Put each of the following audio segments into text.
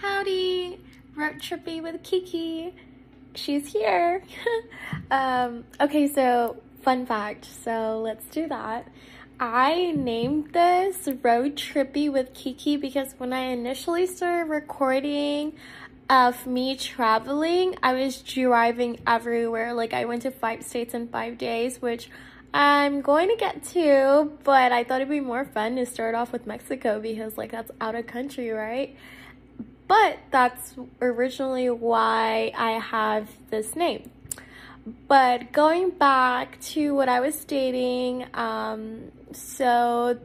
Howdy, road trippy with Kiki. She's here. um, okay, so fun fact. So let's do that. I named this Road Trippy with Kiki because when I initially started recording of me traveling, I was driving everywhere. Like I went to five states in five days, which I'm going to get to, but I thought it'd be more fun to start off with Mexico because like that's out of country, right? But that's originally why I have this name. But going back to what I was stating, um, so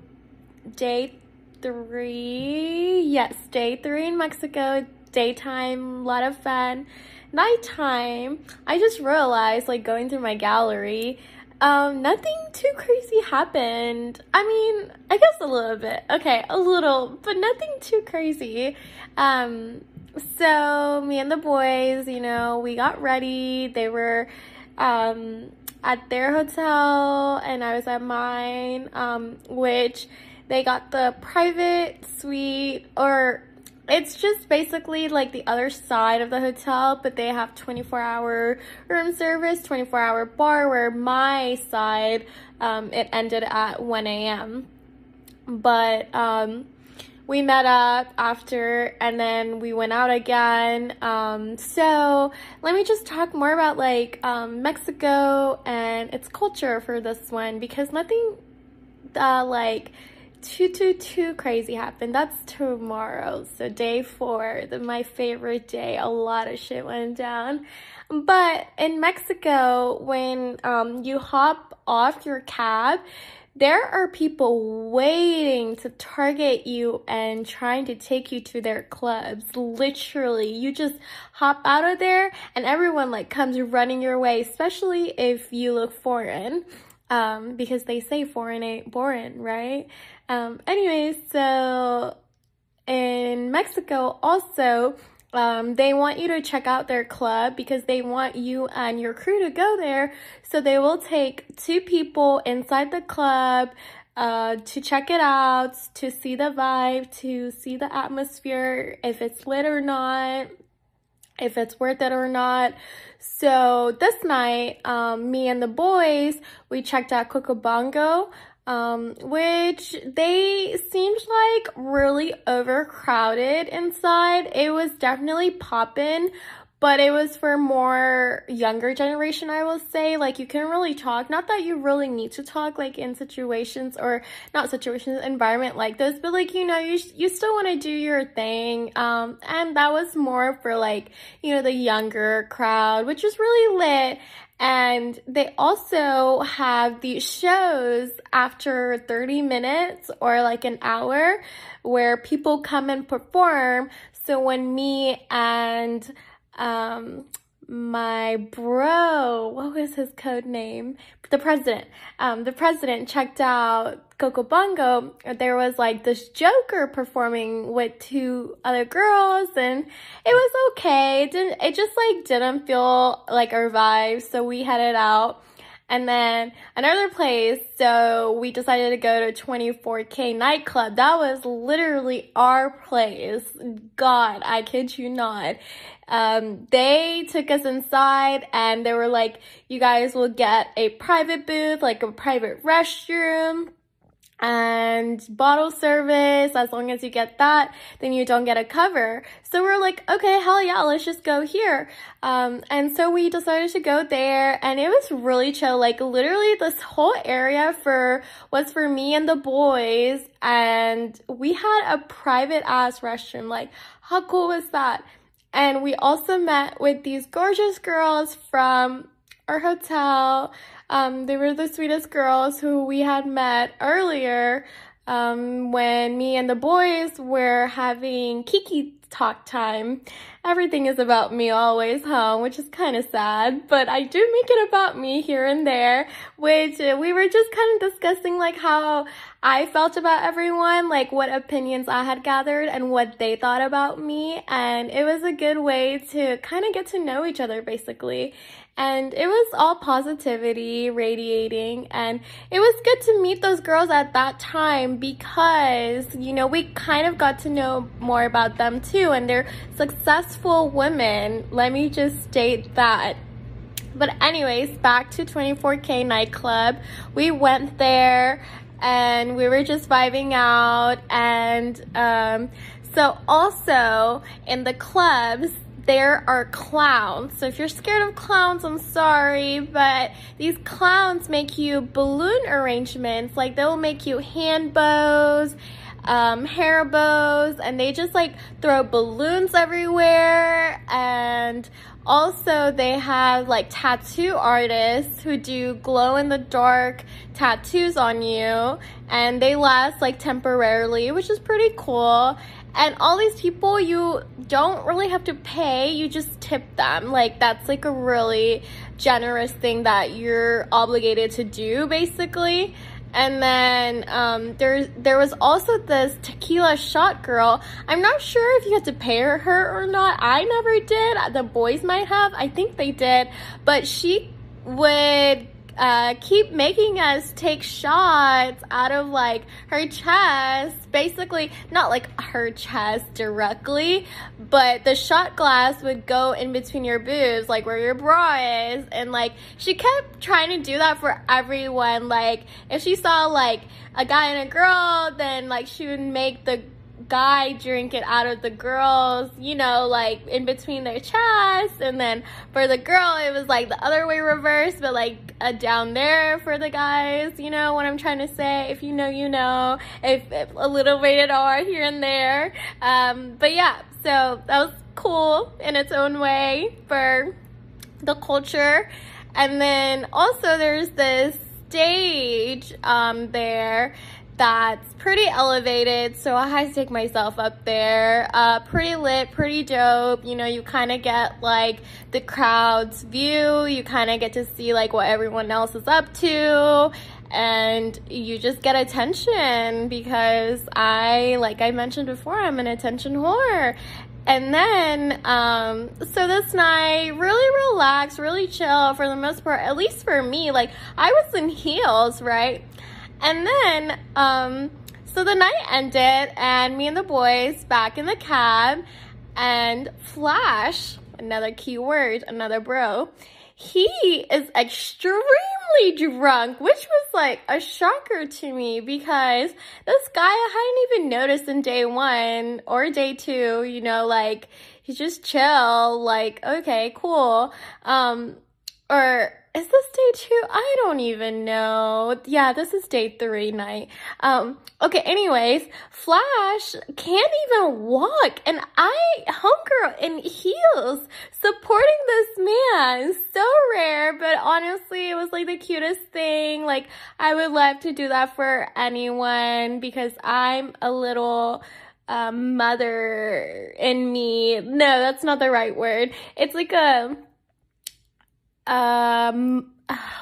day three, yes, day three in Mexico, daytime, a lot of fun. Nighttime, I just realized, like going through my gallery, um, nothing too crazy happened. I mean, I guess a little bit. Okay, a little, but nothing too crazy. Um, so me and the boys, you know, we got ready. They were um, at their hotel and I was at mine, um, which they got the private suite or it's just basically like the other side of the hotel, but they have 24 hour room service, 24 hour bar, where my side, um, it ended at 1 a.m. But, um, we met up after and then we went out again. Um, so let me just talk more about like um, Mexico and its culture for this one because nothing uh, like too too too crazy happened. That's tomorrow, so day four, the, my favorite day. A lot of shit went down. But in Mexico, when um, you hop off your cab, there are people waiting to target you and trying to take you to their clubs. Literally, you just hop out of there and everyone like comes running your way, especially if you look foreign. Um, because they say foreign ain't boring, right? Um, anyways, so in Mexico also, um, they want you to check out their club because they want you and your crew to go there. So they will take two people inside the club uh, to check it out, to see the vibe, to see the atmosphere, if it's lit or not, if it's worth it or not. So this night, um, me and the boys, we checked out Cocobongo um, which they seemed like really overcrowded inside. It was definitely poppin', but it was for more younger generation i will say. Like you can really talk. Not that you really need to talk like in situations or not situations environment like this but like you know you, you still want to do your thing. Um and that was more for like you know the younger crowd which was really lit. And they also have these shows after 30 minutes or like an hour where people come and perform. So when me and um, my bro, what was his code name? The president. Um, the president checked out Coco Bongo. There was like this Joker performing with two other girls, and it was okay. It didn't. It just like didn't feel like our vibe, so we headed out. And then another place, so we decided to go to 24K nightclub. That was literally our place. God, I kid you not. Um, they took us inside and they were like, you guys will get a private booth, like a private restroom and bottle service as long as you get that then you don't get a cover. So we're like okay hell yeah let's just go here. Um, and so we decided to go there and it was really chill. Like literally this whole area for was for me and the boys and we had a private ass restroom. Like how cool was that? And we also met with these gorgeous girls from our hotel um, they were the sweetest girls who we had met earlier um, when me and the boys were having Kiki talk time. Everything is about me always, huh? Which is kind of sad, but I do make it about me here and there, which uh, we were just kind of discussing like how I felt about everyone, like what opinions I had gathered and what they thought about me. And it was a good way to kind of get to know each other basically. And it was all positivity radiating. And it was good to meet those girls at that time because, you know, we kind of got to know more about them too and they're successful women. Let me just state that. But anyways, back to 24K nightclub. We went there and we were just vibing out and um, so also in the clubs there are clowns. So if you're scared of clowns, I'm sorry, but these clowns make you balloon arrangements. Like they'll make you hand bows, um, hair bows, and they just like throw balloons everywhere. And also they have like tattoo artists who do glow in the dark tattoos on you and they last like temporarily, which is pretty cool. And all these people, you don't really have to pay, you just tip them. Like, that's like a really generous thing that you're obligated to do, basically. And then um, there, there was also this tequila shot girl. I'm not sure if you had to pay her or not. I never did. The boys might have. I think they did. But she would uh, keep making us take shots out of like her chest. Basically, not like her chest directly, but the shot glass would go in between your boobs, like where your bra is. And like she kept trying to do that for everyone. Like if she saw like a guy and a girl, then like she would make the guy drink it out of the girls, you know, like in between their chests. And then for the girl, it was like the other way reversed, but like a down there for the guys, you know what I'm trying to say? If you know, you know. If, if a little rated R here and there. Um, but yeah, so that was cool in its own way for the culture. And then also there's this stage um, there that's pretty elevated. So I had to take myself up there. Uh, pretty lit, pretty dope. You know, you kind of get like the crowd's view. You kind of get to see like what everyone else is up to. And you just get attention because I, like I mentioned before, I'm an attention whore. And then, um, so this night, really relaxed, really chill for the most part, at least for me. Like, I was in heels, right? And then, um, so the night ended, and me and the boys back in the cab, and Flash, another key word, another bro, he is extremely drunk, which was like a shocker to me because this guy I hadn't even noticed in day one or day two, you know, like he's just chill, like, okay, cool. Um, or is this day two? I don't even know. Yeah, this is day three night. Um, okay, anyways, Flash can't even walk, and I, homegirl in heels, supporting this man. So rare, but honestly, it was like the cutest thing. Like, I would love to do that for anyone because I'm a little, um, mother in me. No, that's not the right word. It's like a, um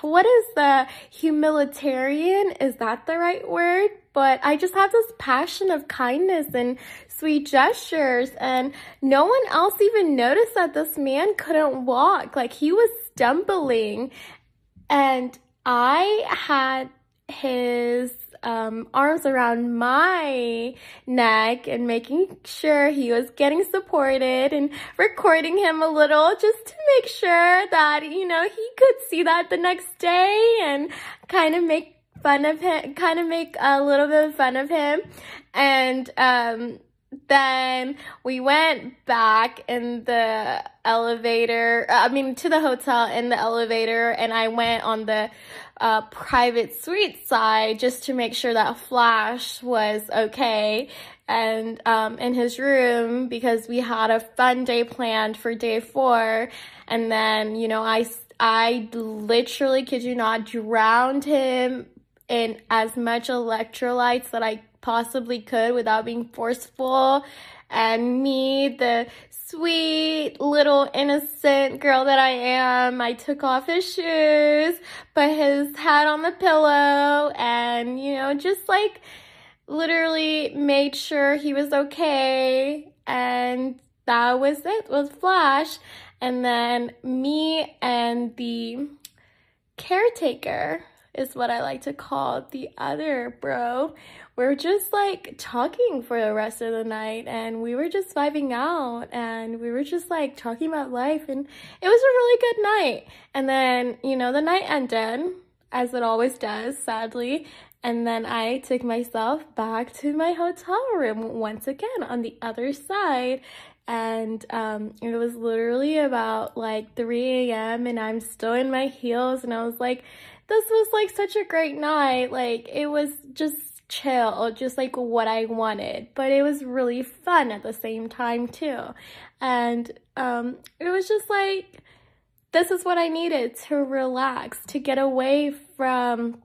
what is the humanitarian is that the right word? But i just have this passion of kindness and sweet gestures and no one else even noticed that this man couldn't walk. Like he was stumbling and i had his um, arms around my neck and making sure he was getting supported and recording him a little just to make sure that, you know, he could see that the next day and kind of make fun of him, kind of make a little bit of fun of him. And, um, then we went back in the elevator, I mean, to the hotel in the elevator, and I went on the uh, private suite side just to make sure that Flash was okay and um, in his room because we had a fun day planned for day four. And then, you know, I, I literally kid you not drowned him in as much electrolytes that I possibly could without being forceful. And me, the sweet little innocent girl that I am, I took off his shoes, put his hat on the pillow, and, you know, just like literally made sure he was okay. And that was it, was Flash. And then me and the caretaker is what I like to call the other bro. We're just like talking for the rest of the night and we were just vibing out and we were just like talking about life and it was a really good night. And then, you know, the night ended as it always does, sadly. And then I took myself back to my hotel room once again on the other side and um, it was literally about like 3 a.m. and I'm still in my heels and I was like, this was like such a great night. Like it was just chill, just like what I wanted, but it was really fun at the same time too. And um, it was just like, this is what I needed to relax, to get away from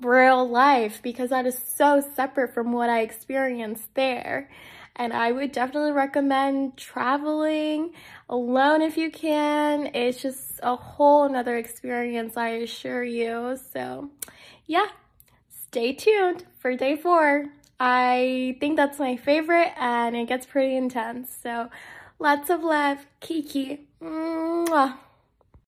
real life because that is so separate from what I experienced there and I would definitely recommend traveling alone if you can. It's just a whole another experience, I assure you. So yeah, stay tuned for day four. I think that's my favorite and it gets pretty intense. So lots of love, Kiki. Mwah.